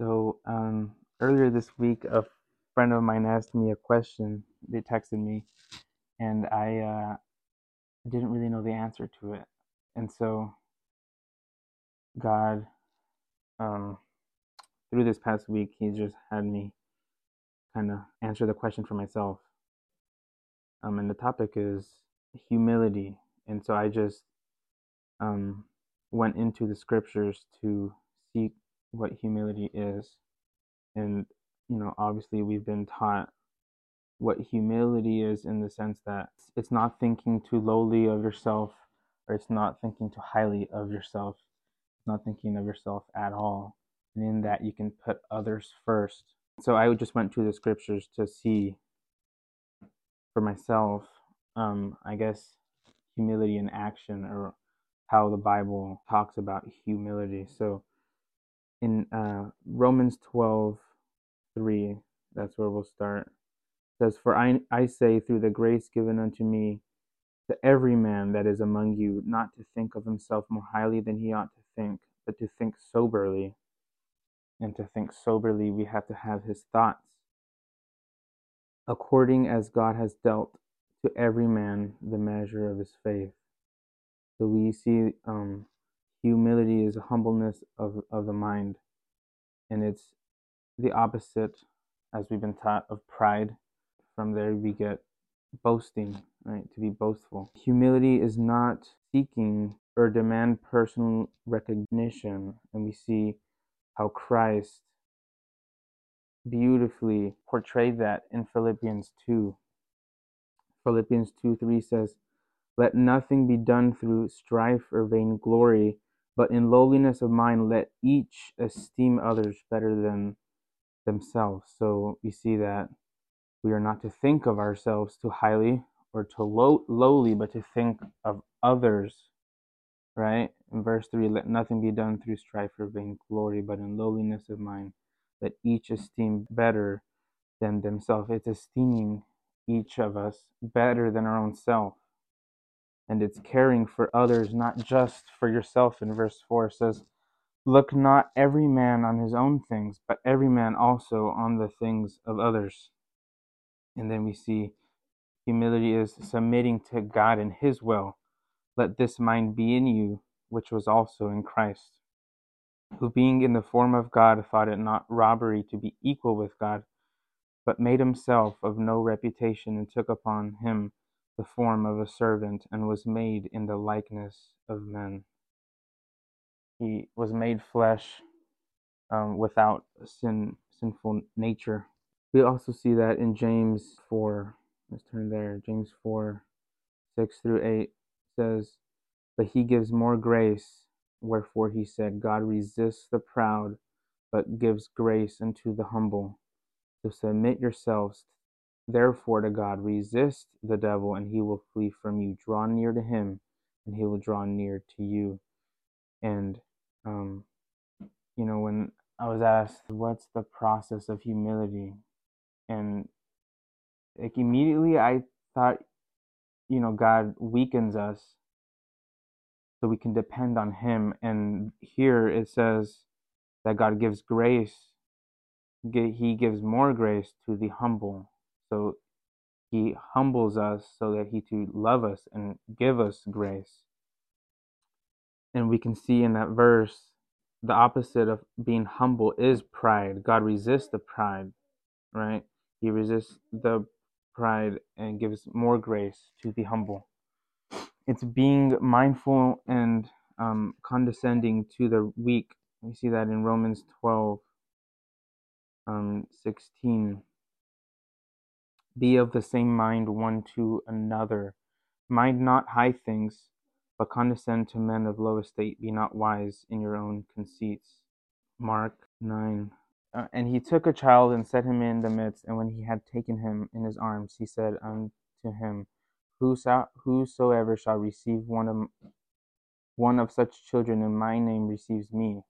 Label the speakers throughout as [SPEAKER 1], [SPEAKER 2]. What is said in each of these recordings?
[SPEAKER 1] So um, earlier this week, a friend of mine asked me a question. They texted me, and I uh, didn't really know the answer to it. And so God, um, through this past week, He's just had me kind of answer the question for myself. Um, and the topic is humility. And so I just um, went into the scriptures to seek what humility is. And, you know, obviously we've been taught what humility is in the sense that it's not thinking too lowly of yourself or it's not thinking too highly of yourself. Not thinking of yourself at all. And in that you can put others first. So I just went to the scriptures to see for myself, um, I guess, humility in action or how the Bible talks about humility. So in uh, Romans 12 3, that's where we'll start. It says, For I, I say, through the grace given unto me, to every man that is among you, not to think of himself more highly than he ought to think, but to think soberly. And to think soberly, we have to have his thoughts according as God has dealt to every man the measure of his faith. So we see um, humility is a humbleness of, of the mind. And it's the opposite as we've been taught of pride. From there we get boasting right? To be boastful. Humility is not seeking or demand personal recognition. And we see how christ beautifully portrayed that in philippians 2 philippians 2 3 says let nothing be done through strife or vainglory but in lowliness of mind, let each esteem others better than themselves. So we see that we are not to think of ourselves too highly or too low, lowly, but to think of others, right? In verse 3, let nothing be done through strife or vainglory, but in lowliness of mind, let each esteem better than themselves. It's esteeming each of us better than our own self and it's caring for others, not just for yourself. In verse 4 says, Look not every man on his own things, but every man also on the things of others. And then we see humility is submitting to God and his will. Let this mind be in you, which was also in Christ, who being in the form of God thought it not robbery to be equal with God, but made himself of no reputation and took upon him the form of a servant and was made in the likeness of men. He was made flesh um, without sin, sinful nature. We also see that in James 4. Let's turn there. James 4, 6 through 8 says, But he gives more grace. Wherefore he said, God resists the proud, but gives grace unto the humble. So submit yourselves Therefore to God resist the devil, and he will flee from you. Draw near to him, and he will draw near to you. And, um, you know, when I was asked, what's the process of humility? And, like, immediately I thought, you know, God weakens us so we can depend on him. And here it says that God gives grace, he gives more grace to the humble. So he humbles us so that he to love us and give us grace. And we can see in that verse the opposite of being humble is pride. God resists the pride, right? He resists the pride and gives more grace to the humble. It's being mindful and um, condescending to the weak. We see that in Romans 12, um, 16 be of the same mind one to another. Mind not high things, but condescend to men of low estate. Be not wise in your own conceits. Mark 9. Uh, and he took a child and set him in the midst, and when he had taken him in his arms, he said unto him, Whosoever shall receive one of, one of such children in my name receives me,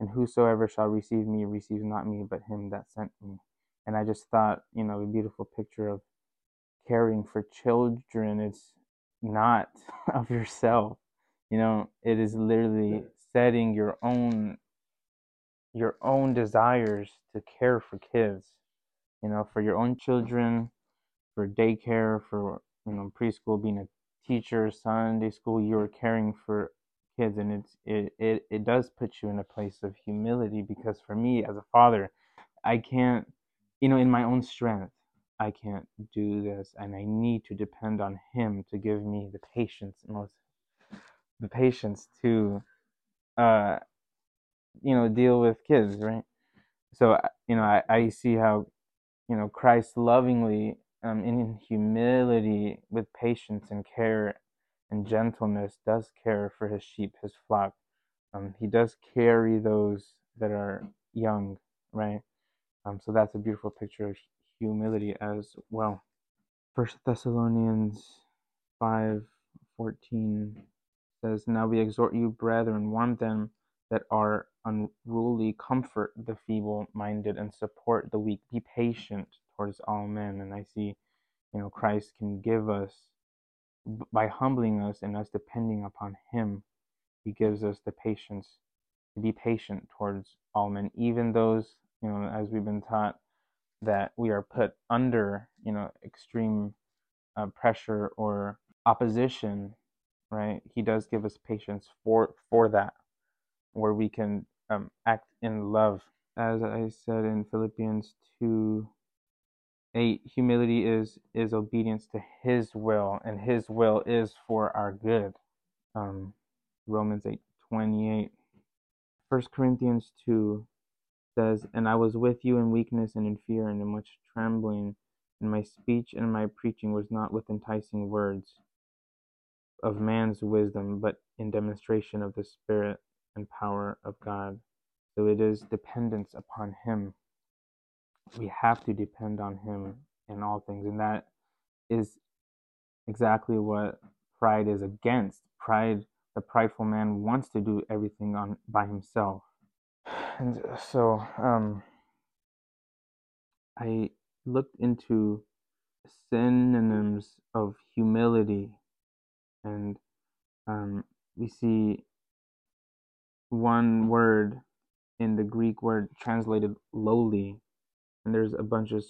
[SPEAKER 1] and whosoever shall receive me receives not me, but him that sent me. And I just thought, you know, a beautiful picture of caring for children. It's not of yourself. You know, it is literally setting your own your own desires to care for kids, you know, for your own children, for daycare, for you know preschool, being a teacher, Sunday school, you are caring for kids, and it's it it it does put you in a place of humility because for me as a father, I can't, you know, in my own strength, I can't do this, and I need to depend on Him to give me the patience, most the patience to, uh, you know, deal with kids, right? So you know, I, I see how, you know, Christ lovingly, um, in humility, with patience and care and gentleness, does care for His sheep, His flock. Um, he does carry those that are young, right? Um, so that's a beautiful picture of humility as well. First Thessalonians five fourteen says, Now we exhort you, brethren, warn them that are unruly, comfort the feeble minded, and support the weak. Be patient towards all men. And I see, you know, Christ can give us, by humbling us and us depending upon Him, He gives us the patience to be patient towards all men, even those, you know, as we've been taught, that we are put under, you know, extreme uh, pressure or opposition, right? He does give us patience for for that, where we can um, act in love. As I said in Philippians two. 8 humility is is obedience to his will and his will is for our good um, romans 8 28 1 corinthians 2 says, And I was with you in weakness and in fear and in much trembling, and my speech and my preaching was not with enticing words of man's wisdom, but in demonstration of the Spirit and power of God. So it is dependence upon Him. We have to depend on Him in all things, and that is exactly what pride is against. Pride, the prideful man wants to do everything on by himself and so um, I looked into synonyms of humility, and um, we see one word in the Greek word translated lowly, and there's a bunch of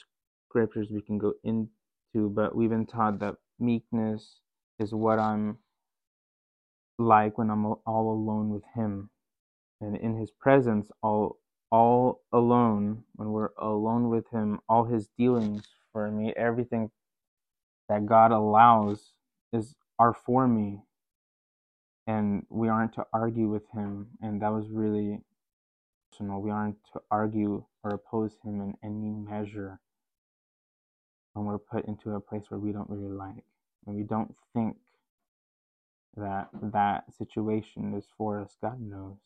[SPEAKER 1] scriptures we can go into, but we've been taught that meekness is what I'm like when I'm all alone with Him and in his presence all all alone when we're alone with him all his dealings for me everything that god allows is are for me. And we aren't to argue with him and that was really personal. We aren't to argue or oppose him in any measure when we're put into a place where we don't really like and we don't think that that situation is for us. God knows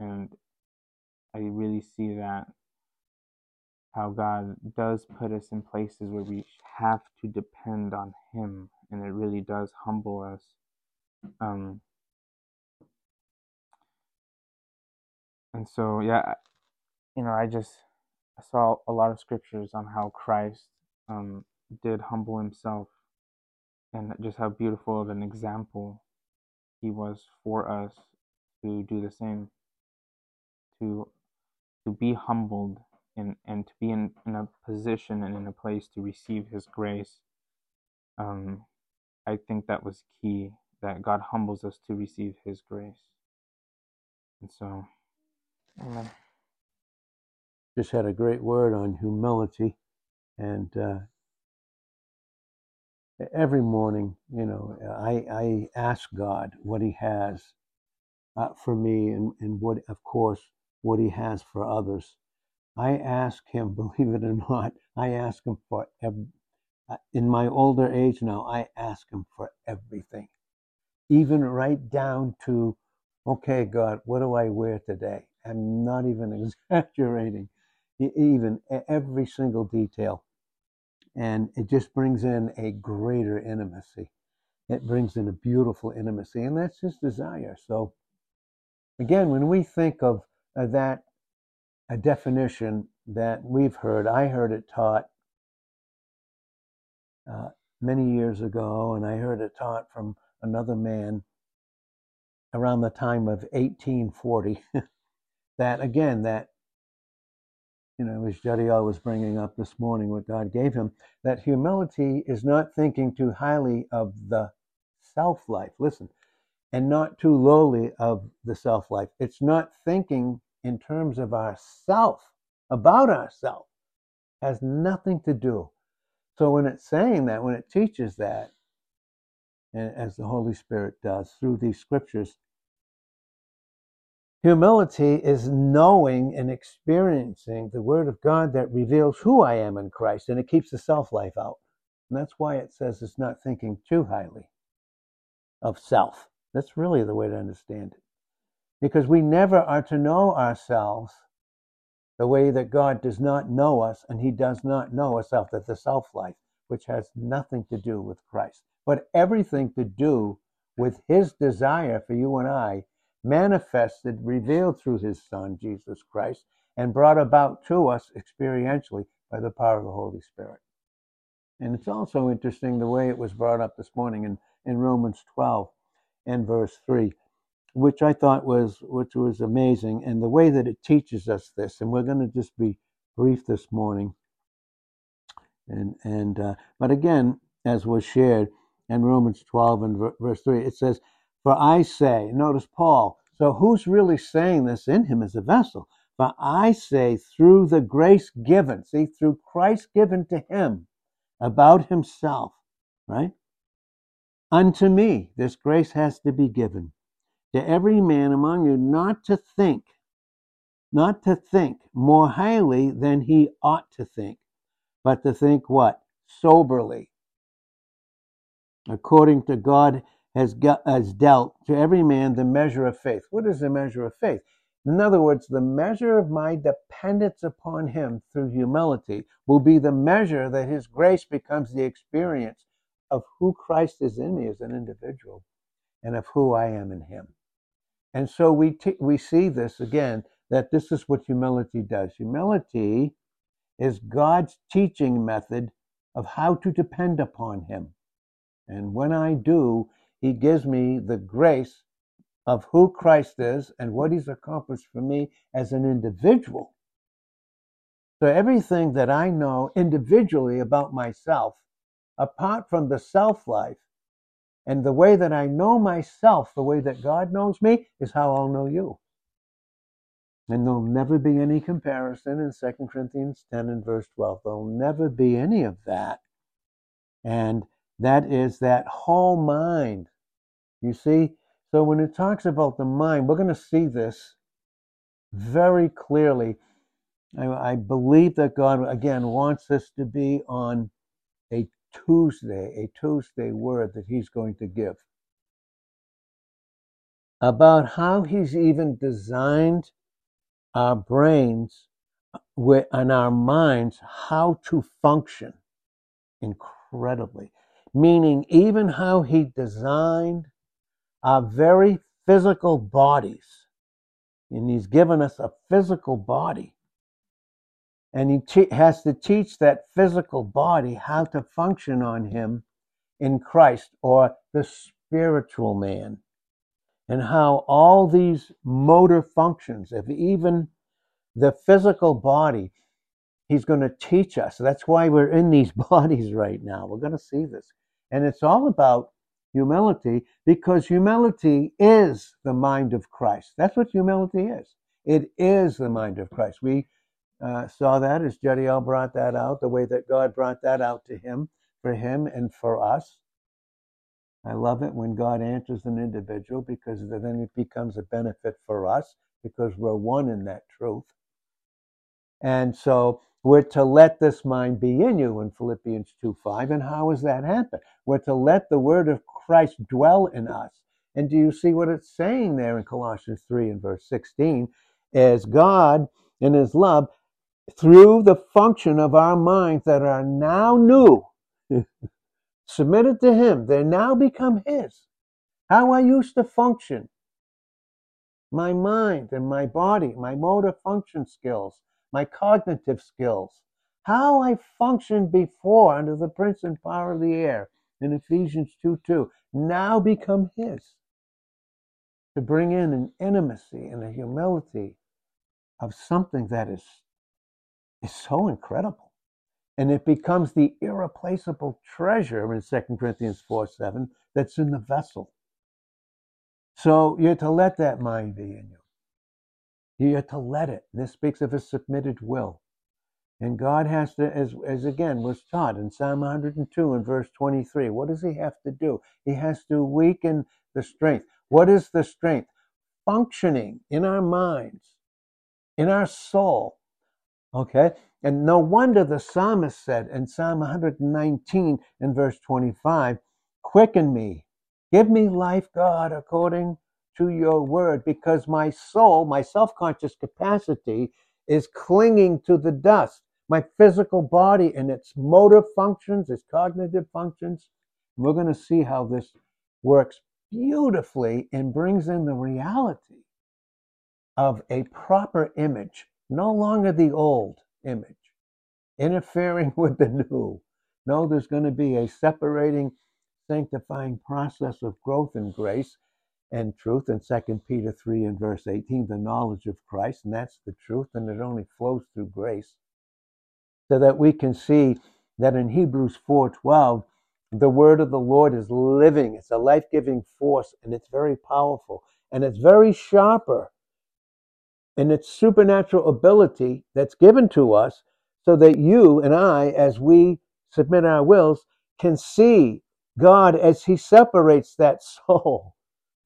[SPEAKER 1] and I really see that how God does put us in places where we have to depend on Him, and it really does humble us. Um, and so, yeah, you know, I just I saw a lot of scriptures on how Christ um, did humble Himself, and just how beautiful of an example He was for us to do the same to to be humbled and, and to be in, in a position and in a place to receive his grace um, i think that was key that god humbles us to receive his grace. And so amen.
[SPEAKER 2] Just had a great word on humility and uh, every morning you know i i ask god what he has uh, for me and, and what of course what he has for others. I ask him, believe it or not, I ask him for, uh, in my older age now, I ask him for everything. Even right down to, okay, God, what do I wear today? I'm not even exaggerating, even every single detail. And it just brings in a greater intimacy. It brings in a beautiful intimacy, and that's his desire. So, again, when we think of that a definition that we've heard. I heard it taught uh, many years ago, and I heard it taught from another man around the time of 1840 that again, that you know, as Jadiel was bringing up this morning, what God gave him, that humility is not thinking too highly of the self life. Listen, and not too lowly of the self life. It's not thinking in terms of ourself, about ourself, has nothing to do. So when it's saying that, when it teaches that, as the Holy Spirit does through these scriptures, Humility is knowing and experiencing the Word of God that reveals who I am in Christ, and it keeps the self life out. And that's why it says it's not thinking too highly of self. That's really the way to understand it. Because we never are to know ourselves the way that God does not know us, and He does not know us after the self life, which has nothing to do with Christ, but everything to do with His desire for you and I manifested, revealed through his Son, Jesus Christ, and brought about to us experientially by the power of the Holy Spirit. And it's also interesting the way it was brought up this morning in, in Romans 12 and verse 3, which I thought was which was amazing, and the way that it teaches us this. And we're going to just be brief this morning. And and uh, but again, as was shared in Romans 12 and verse 3, it says, for I say, notice Paul, so who's really saying this in him as a vessel? But I say, through the grace given, see, through Christ given to him about himself, right? Unto me, this grace has to be given to every man among you not to think, not to think more highly than he ought to think, but to think what? Soberly. According to God has, got, has dealt to every man the measure of faith. What is the measure of faith? In other words, the measure of my dependence upon Him through humility will be the measure that His grace becomes the experience of who Christ is in me as an individual and of who I am in Him. And so we, t- we see this again that this is what humility does. Humility is God's teaching method of how to depend upon Him. And when I do, he gives me the grace of who Christ is and what He's accomplished for me as an individual. So, everything that I know individually about myself, apart from the self life, and the way that I know myself, the way that God knows me, is how I'll know you. And there'll never be any comparison in 2 Corinthians 10 and verse 12. There'll never be any of that. And that is that whole mind. You see? So when it talks about the mind, we're going to see this very clearly. I, I believe that God, again, wants us to be on a Tuesday, a Tuesday word that He's going to give about how He's even designed our brains and our minds how to function incredibly meaning even how he designed our very physical bodies. And he's given us a physical body. And he te- has to teach that physical body how to function on him in Christ or the spiritual man. And how all these motor functions of even the physical body, he's going to teach us. That's why we're in these bodies right now. We're going to see this. And it's all about humility because humility is the mind of Christ. That's what humility is. It is the mind of Christ. We uh, saw that as Jediel brought that out, the way that God brought that out to him, for him, and for us. I love it when God answers an individual because then it becomes a benefit for us because we're one in that truth. And so we're to let this mind be in you in Philippians 2 5. And how does that happen? We're to let the word of Christ dwell in us. And do you see what it's saying there in Colossians 3 and verse 16? As God, in his love, through the function of our minds that are now new, submitted to him, they now become his. How I used to function, my mind and my body, my motor function skills, my cognitive skills, how I functioned before under the prince and power of the air in Ephesians 2 2, now become His. To bring in an intimacy and a humility of something that is, is so incredible. And it becomes the irreplaceable treasure in 2 Corinthians 4 7 that's in the vessel. So you're to let that mind be in you. You're to let it. This speaks of a submitted will. And God has to, as, as again was taught in Psalm 102 and verse 23, what does He have to do? He has to weaken the strength. What is the strength? Functioning in our minds, in our soul. Okay? And no wonder the psalmist said in Psalm 119 and verse 25, Quicken me, give me life, God, according to your word, because my soul, my self conscious capacity, is clinging to the dust my physical body and its motor functions, its cognitive functions. We're going to see how this works beautifully and brings in the reality of a proper image, no longer the old image, interfering with the new. No, there's going to be a separating, sanctifying process of growth in grace and truth in 2 Peter 3 and verse 18, the knowledge of Christ, and that's the truth, and it only flows through grace so that we can see that in Hebrews 4:12 the word of the Lord is living it's a life-giving force and it's very powerful and it's very sharper in its supernatural ability that's given to us so that you and I as we submit our wills can see God as he separates that soul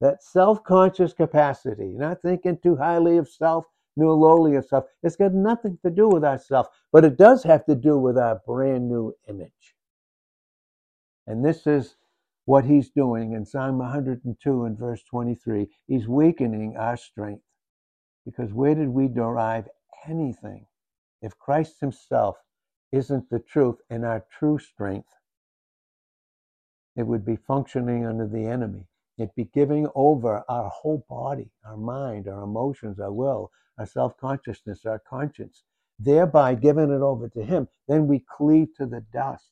[SPEAKER 2] that self-conscious capacity not thinking too highly of self new lowly of self. It's got nothing to do with ourself, but it does have to do with our brand new image. And this is what he's doing in Psalm 102 and verse 23. He's weakening our strength. Because where did we derive anything if Christ himself isn't the truth and our true strength? It would be functioning under the enemy. It'd be giving over our whole body, our mind, our emotions, our will, our self consciousness, our conscience, thereby giving it over to Him. Then we cleave to the dust.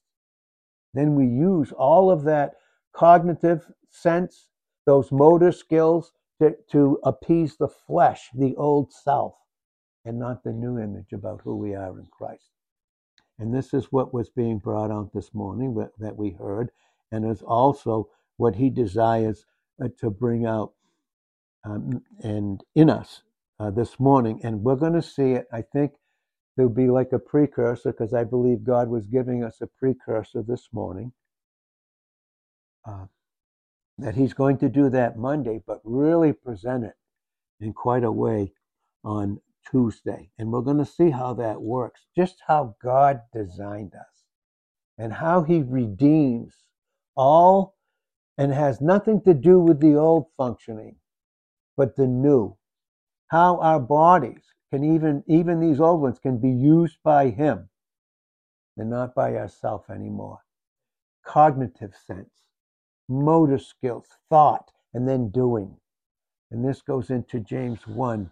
[SPEAKER 2] Then we use all of that cognitive sense, those motor skills to, to appease the flesh, the old self, and not the new image about who we are in Christ. And this is what was being brought out this morning that we heard, and is also what He desires uh, to bring out um, and in us uh, this morning, and we're going to see it. I think there'll be like a precursor because I believe God was giving us a precursor this morning. Uh, that He's going to do that Monday, but really present it in quite a way on Tuesday. And we're going to see how that works, just how God designed us and how He redeems all and has nothing to do with the old functioning, but the new how our bodies can even, even these old ones can be used by Him and not by ourselves anymore. Cognitive sense, motor skills, thought, and then doing. And this goes into James 1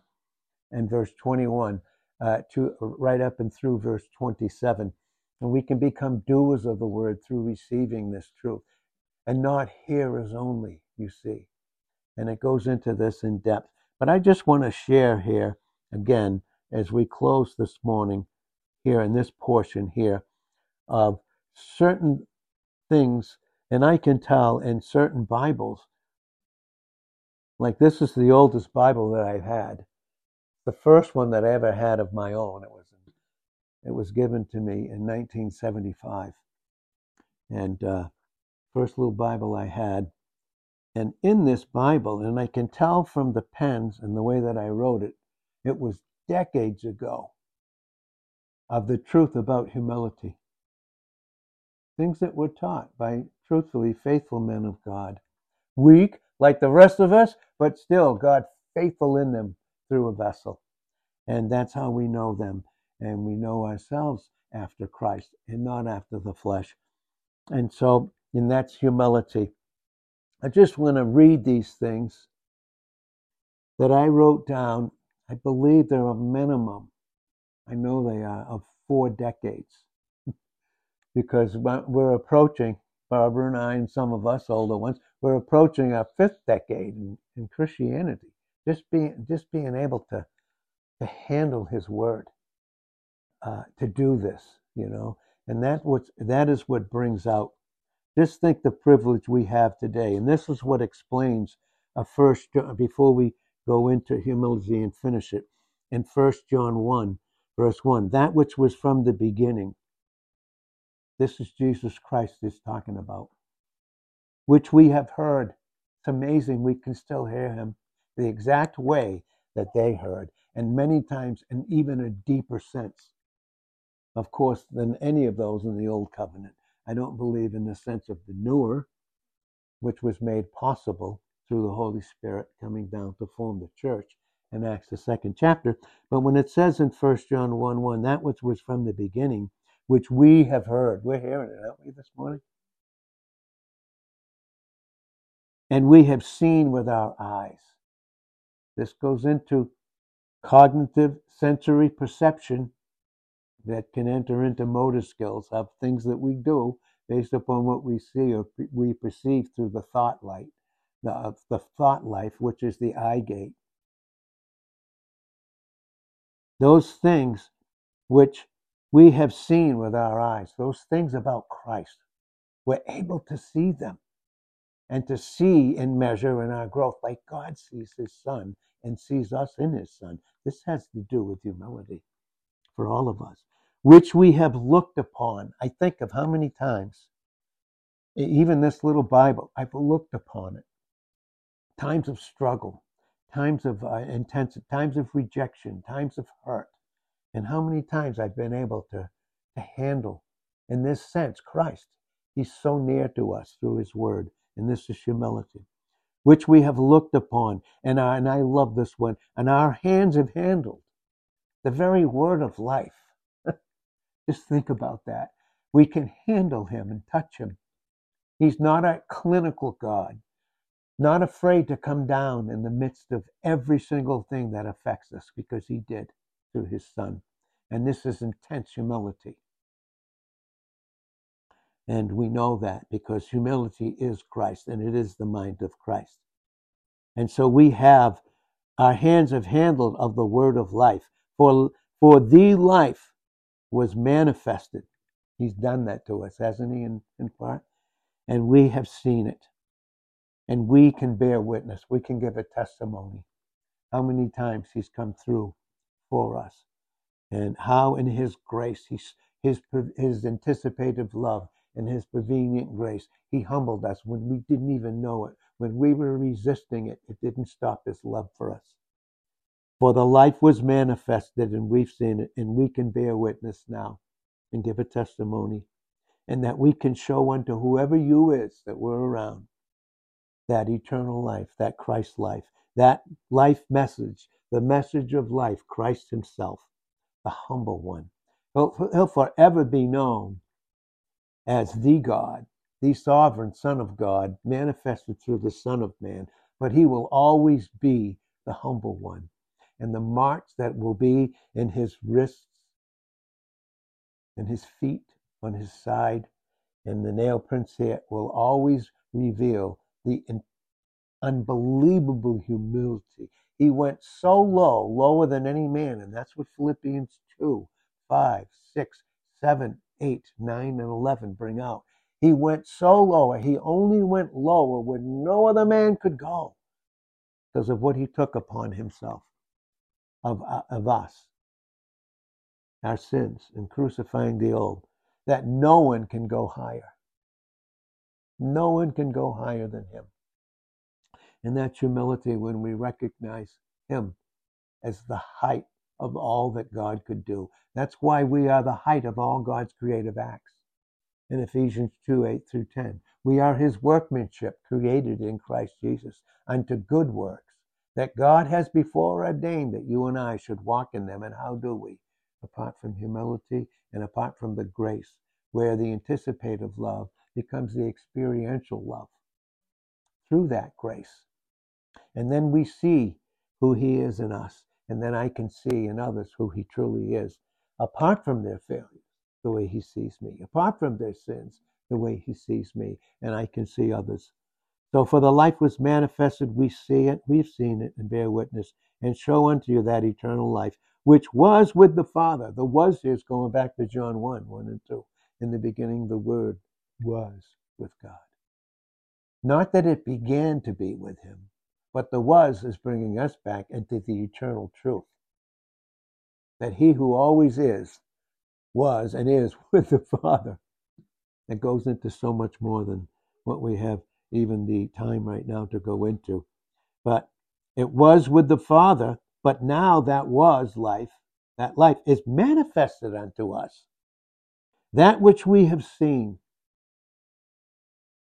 [SPEAKER 2] and verse 21 uh, to right up and through verse 27. And we can become doers of the word through receiving this truth and not hearers only, you see. And it goes into this in depth. But I just want to share here again as we close this morning here in this portion here of certain things, and I can tell in certain Bibles, like this is the oldest Bible that I've had, the first one that I ever had of my own. It was it was given to me in 1975, and uh, first little Bible I had and in this Bible, and I can tell from the pens and the way that I wrote it, it was decades ago of the truth about humility. Things that were taught by truthfully faithful men of God. Weak, like the rest of us, but still God faithful in them through a vessel. And that's how we know them. And we know ourselves after Christ and not after the flesh. And so, and that's humility. I just want to read these things that I wrote down. I believe they're a minimum, I know they are, of four decades. Because we're approaching, Barbara and I, and some of us older ones, we're approaching our fifth decade in, in Christianity. Just being, just being able to, to handle his word, uh, to do this, you know. And that what that is what brings out. Just think the privilege we have today, and this is what explains a first before we go into humility and finish it. In First John one, verse one, that which was from the beginning. This is Jesus Christ is talking about, which we have heard. It's amazing we can still hear him the exact way that they heard, and many times in even a deeper sense, of course, than any of those in the Old Covenant. I don't believe in the sense of the newer, which was made possible through the Holy Spirit coming down to form the church in Acts, the second chapter. But when it says in 1 John 1 1, that which was from the beginning, which we have heard, we're hearing it, aren't we, this morning? And we have seen with our eyes. This goes into cognitive sensory perception that can enter into motor skills of things that we do based upon what we see or we perceive through the thought light the, the thought life, which is the eye gate. Those things which we have seen with our eyes, those things about Christ, we're able to see them and to see and measure in our growth like God sees his son and sees us in his son. This has to do with humility for all of us, which we have looked upon. I think of how many times, even this little Bible, I've looked upon it times of struggle, times of uh, intense, times of rejection, times of hurt, and how many times I've been able to, to handle, in this sense, Christ. He's so near to us through His Word, and this is humility, which we have looked upon, and, our, and I love this one, and our hands have handled the very Word of life. Just think about that. We can handle Him and touch Him. He's not a clinical God not afraid to come down in the midst of every single thing that affects us because he did through his son. And this is intense humility. And we know that because humility is Christ and it is the mind of Christ. And so we have our hands have handled of the word of life. For, for the life was manifested. He's done that to us, hasn't he, in, in part? And we have seen it. And we can bear witness. We can give a testimony. How many times He's come through for us. And how in His grace, His, His, His anticipative love and His prevenient grace, He humbled us when we didn't even know it. When we were resisting it, it didn't stop His love for us. For the life was manifested, and we've seen it, and we can bear witness now and give a testimony, and that we can show unto whoever you is that we're around that eternal life, that Christ life, that life message, the message of life, Christ Himself, the humble one. He'll, he'll forever be known as the God, the sovereign Son of God, manifested through the Son of Man, but He will always be the humble one. And the marks that will be in His wrists and His feet, on His side, and the nail prints here will always reveal the unbelievable humility. He went so low, lower than any man, and that's what Philippians 2, 5, 6, 7, 8, 9, and 11 bring out. He went so low, he only went lower where no other man could go because of what he took upon himself of, uh, of us, our sins, and crucifying the old, that no one can go higher. No one can go higher than him. And that's humility when we recognize him as the height of all that God could do. That's why we are the height of all God's creative acts. In Ephesians 2 8 through 10, we are his workmanship created in Christ Jesus unto good works that God has before ordained that you and I should walk in them. And how do we? Apart from humility and apart from the grace, where the anticipative love becomes the experiential love through that grace. And then we see who He is in us. And then I can see in others who He truly is, apart from their failures, the way He sees me, apart from their sins, the way He sees me, and I can see others. So for the life was manifested, we see it, we've seen it, and bear witness, and show unto you that eternal life, which was with the Father. The was is going back to John 1 1 and 2. In the beginning, the Word was with God. Not that it began to be with Him, but the was is bringing us back into the eternal truth. That He who always is, was, and is with the Father. That goes into so much more than what we have even the time right now to go into. But it was with the Father, but now that was life, that life is manifested unto us. That which we have seen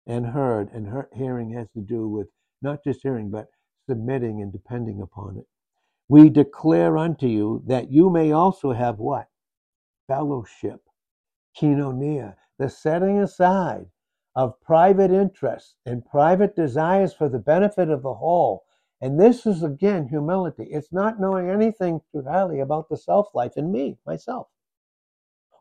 [SPEAKER 2] and heard, and hearing has to do with not just hearing, but submitting and depending upon it. We declare unto you that you may also have what? Fellowship, koinonia, the setting aside of private interests and private desires for the benefit of the whole. And this is again humility. It's not knowing anything too highly about the self life in me, myself,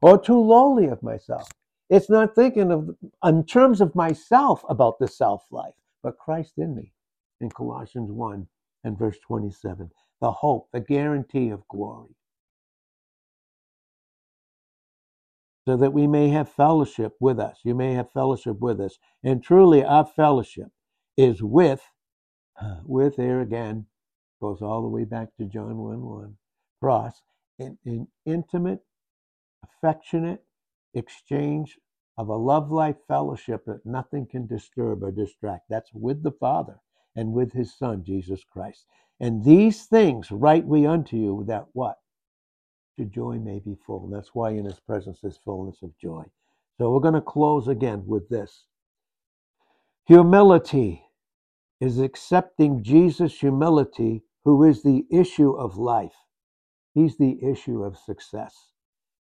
[SPEAKER 2] or too lowly of myself. It's not thinking of in terms of myself about the self life, but Christ in me in Colossians 1 and verse 27. The hope, the guarantee of glory. so that we may have fellowship with us. You may have fellowship with us. And truly, our fellowship is with, with here again, goes all the way back to John 1 1, cross, in, in intimate, affectionate exchange of a love life fellowship that nothing can disturb or distract. That's with the Father and with his Son, Jesus Christ. And these things write we unto you that what? your joy may be full. And that's why in his presence is fullness of joy. So we're going to close again with this. Humility is accepting Jesus' humility, who is the issue of life. He's the issue of success.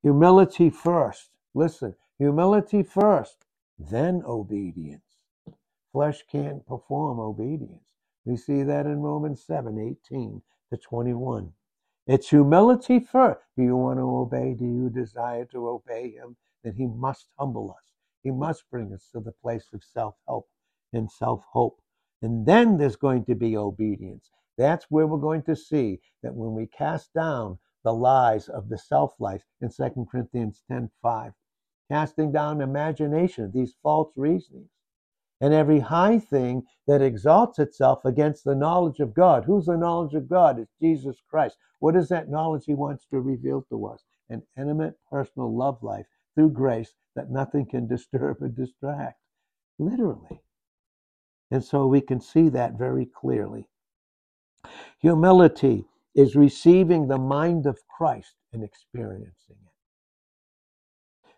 [SPEAKER 2] Humility first. Listen, humility first, then obedience. Flesh can't perform obedience. We see that in Romans 7 18 to 21. It's humility first. Do you want to obey? Do you desire to obey Him? Then He must humble us. He must bring us to the place of self help and self hope. And then there's going to be obedience. That's where we're going to see that when we cast down the lies of the self life in 2 Corinthians 10 5, casting down imagination, these false reasonings, and every high thing that exalts itself against the knowledge of God. Who's the knowledge of God? It's Jesus Christ. What is that knowledge he wants to reveal to us? An intimate, personal love life through grace that nothing can disturb or distract. Literally. And so we can see that very clearly. Humility is receiving the mind of Christ and experiencing it.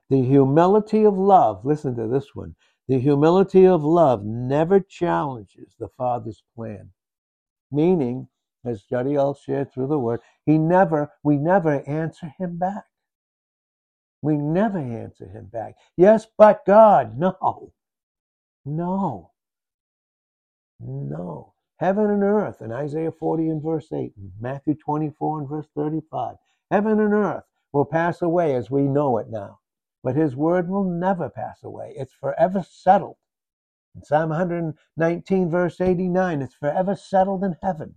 [SPEAKER 2] The humility of love, listen to this one, the humility of love never challenges the Father's plan. Meaning, as Jadiel shared through the word, he never, we never answer him back. We never answer him back. Yes, but God. No. No. No. Heaven and earth in Isaiah 40 and verse 8, Matthew 24 and verse 35. Heaven and earth will pass away as we know it now but his word will never pass away. It's forever settled. In Psalm 119, verse 89, it's forever settled in heaven.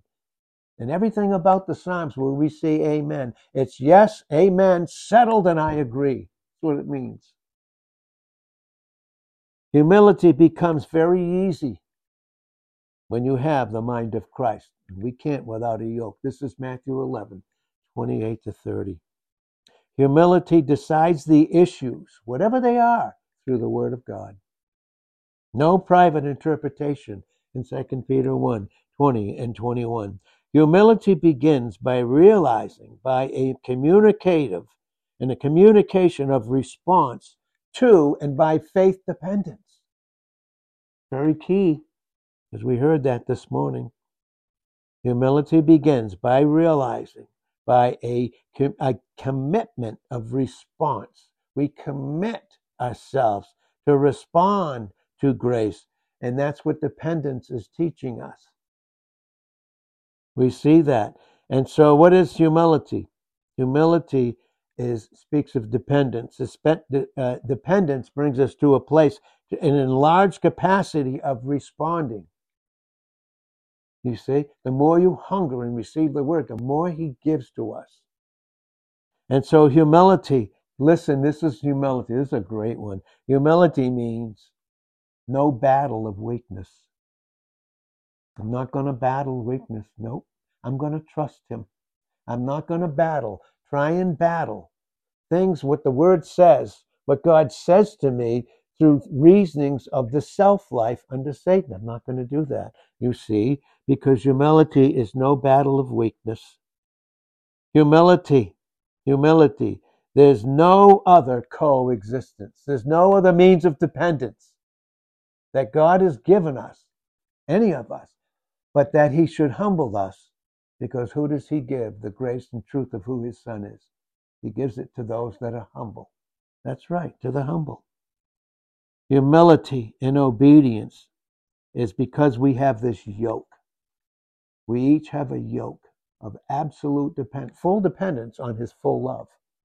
[SPEAKER 2] And everything about the Psalms where we see amen, it's yes, amen, settled, and I agree. That's what it means. Humility becomes very easy when you have the mind of Christ. We can't without a yoke. This is Matthew 11, 28 to 30. Humility decides the issues, whatever they are, through the Word of God. No private interpretation in 2 Peter 1 20 and 21. Humility begins by realizing, by a communicative and a communication of response to and by faith dependence. Very key, as we heard that this morning. Humility begins by realizing by a, a commitment of response. We commit ourselves to respond to grace. And that's what dependence is teaching us. We see that. And so, what is humility? Humility is speaks of dependence. Uh, dependence brings us to a place, an enlarged capacity of responding. You see, the more you hunger and receive the word, the more he gives to us. And so humility, listen, this is humility. This is a great one. Humility means no battle of weakness. I'm not going to battle weakness. Nope. I'm going to trust him. I'm not going to battle. Try and battle things what the word says, what God says to me through reasonings of the self life under Satan. I'm not going to do that, you see, because humility is no battle of weakness. Humility, humility. There's no other coexistence. There's no other means of dependence that God has given us, any of us, but that He should humble us. Because who does He give the grace and truth of who His Son is? He gives it to those that are humble. That's right, to the humble. Humility and obedience is because we have this yoke. We each have a yoke of absolute depend, full dependence on His full love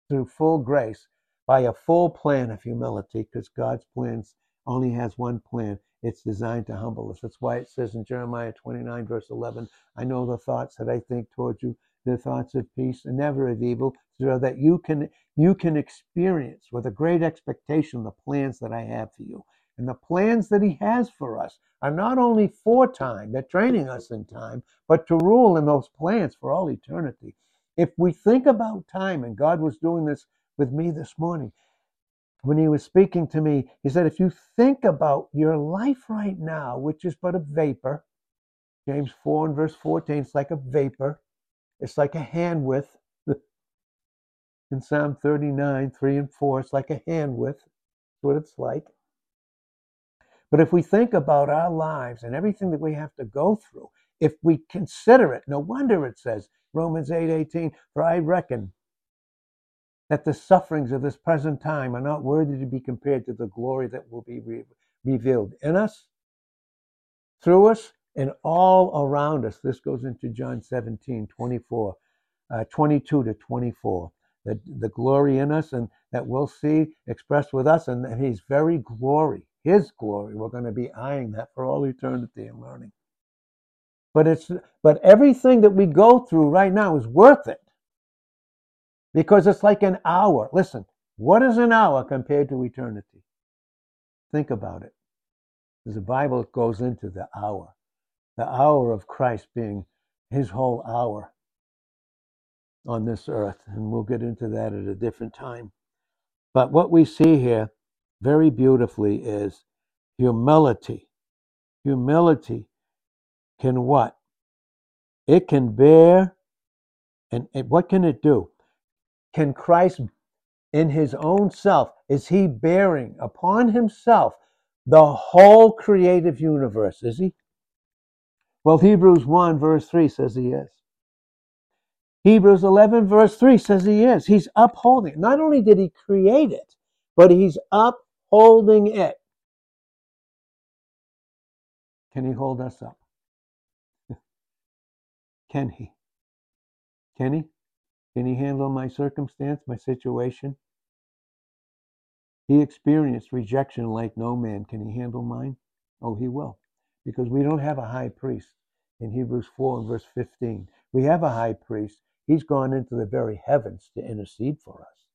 [SPEAKER 2] through full grace by a full plan of humility, because God's plans only has one plan. It's designed to humble us. That's why it says in Jeremiah 29, verse 11, I know the thoughts that I think towards you, the thoughts of peace and never of evil, so that you can you can experience with a great expectation the plans that I have for you. And the plans that he has for us are not only for time, they're training us in time, but to rule in those plans for all eternity. If we think about time, and God was doing this with me this morning, when he was speaking to me, he said, if you think about your life right now, which is but a vapor, James 4 and verse 14, it's like a vapor. It's like a hand width. In Psalm 39, 3 and 4, it's like a hand width. That's what it's like. But if we think about our lives and everything that we have to go through, if we consider it, no wonder it says, Romans 8 18, for I reckon that the sufferings of this present time are not worthy to be compared to the glory that will be re- revealed in us, through us, and all around us. This goes into John 17, 24, uh, 22 to 24. The, the glory in us and that we'll see expressed with us, and His very glory, His glory. We're going to be eyeing that for all eternity and learning. But it's but everything that we go through right now is worth it because it's like an hour. Listen, what is an hour compared to eternity? Think about it. A Bible that goes into the hour the hour of Christ being his whole hour on this earth. And we'll get into that at a different time. But what we see here very beautifully is humility. Humility can what? It can bear, and, what can it do? Can Christ, in his own self, is he bearing upon himself the whole creative universe? Is he? Well, Hebrews 1, verse 3 says he is. Hebrews 11, verse 3 says he is. He's upholding. Not only did he create it, but he's upholding it. Can he hold us up? Can he? Can he? Can he handle my circumstance, my situation? He experienced rejection like no man. Can he handle mine? Oh, he will because we don't have a high priest in Hebrews 4 and verse 15. We have a high priest. He's gone into the very heavens to intercede for us.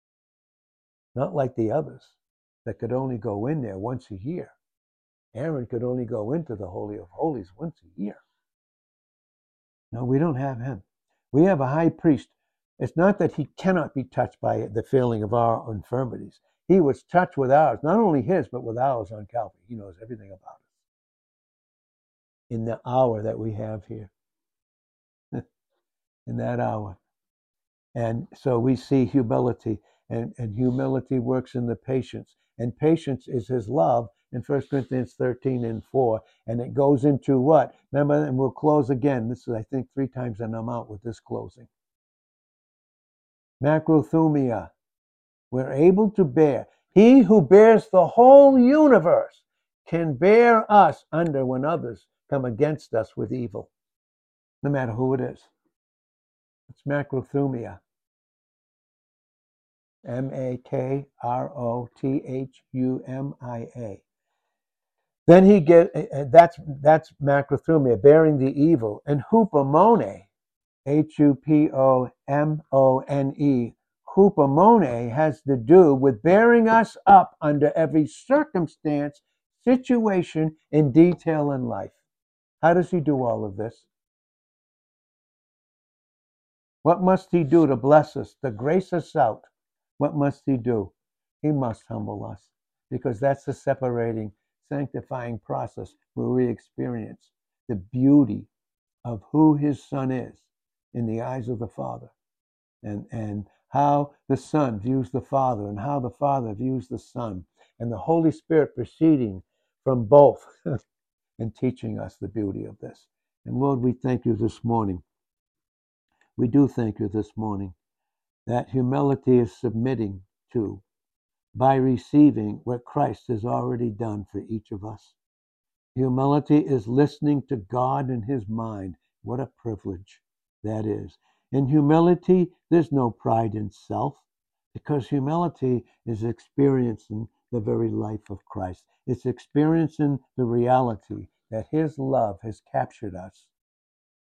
[SPEAKER 2] Not like the others that could only go in there once a year. Aaron could only go into the Holy of Holies once a year. No, we don't have him. We have a high priest. It's not that he cannot be touched by the feeling of our infirmities. He was touched with ours, not only his, but with ours on Calvary. He knows everything about it in the hour that we have here. in that hour. And so we see humility, and, and humility works in the patience. And patience is his love in 1 Corinthians 13 and 4. And it goes into what? Remember, and we'll close again. This is, I think, three times and I'm out with this closing. Makrothumia. We're able to bear. He who bears the whole universe can bear us under when others come against us with evil, no matter who it is. It's makrothumia. M A K R O T H U M I A. Then he get eh, eh, that's that's makrothumia, bearing the evil, and hupomone, H U P O M O N E, hupomone has to do with bearing us up under every circumstance, situation, and detail in life. How does he do all of this? What must he do to bless us, to grace us out? What must he do? He must humble us because that's the separating, sanctifying process where we experience the beauty of who his son is in the eyes of the Father and, and how the Son views the Father and how the Father views the Son and the Holy Spirit proceeding from both and teaching us the beauty of this. And Lord, we thank you this morning. We do thank you this morning that humility is submitting to by receiving what Christ has already done for each of us. Humility is listening to God in His mind. What a privilege that is. In humility, there's no pride in self because humility is experiencing the very life of Christ. It's experiencing the reality that His love has captured us.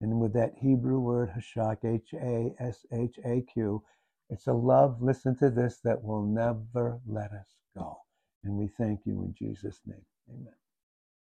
[SPEAKER 2] And with that Hebrew word, Hashaq, H A S H A Q, it's a love, listen to this, that will never let us go. And we thank you in Jesus' name. Amen.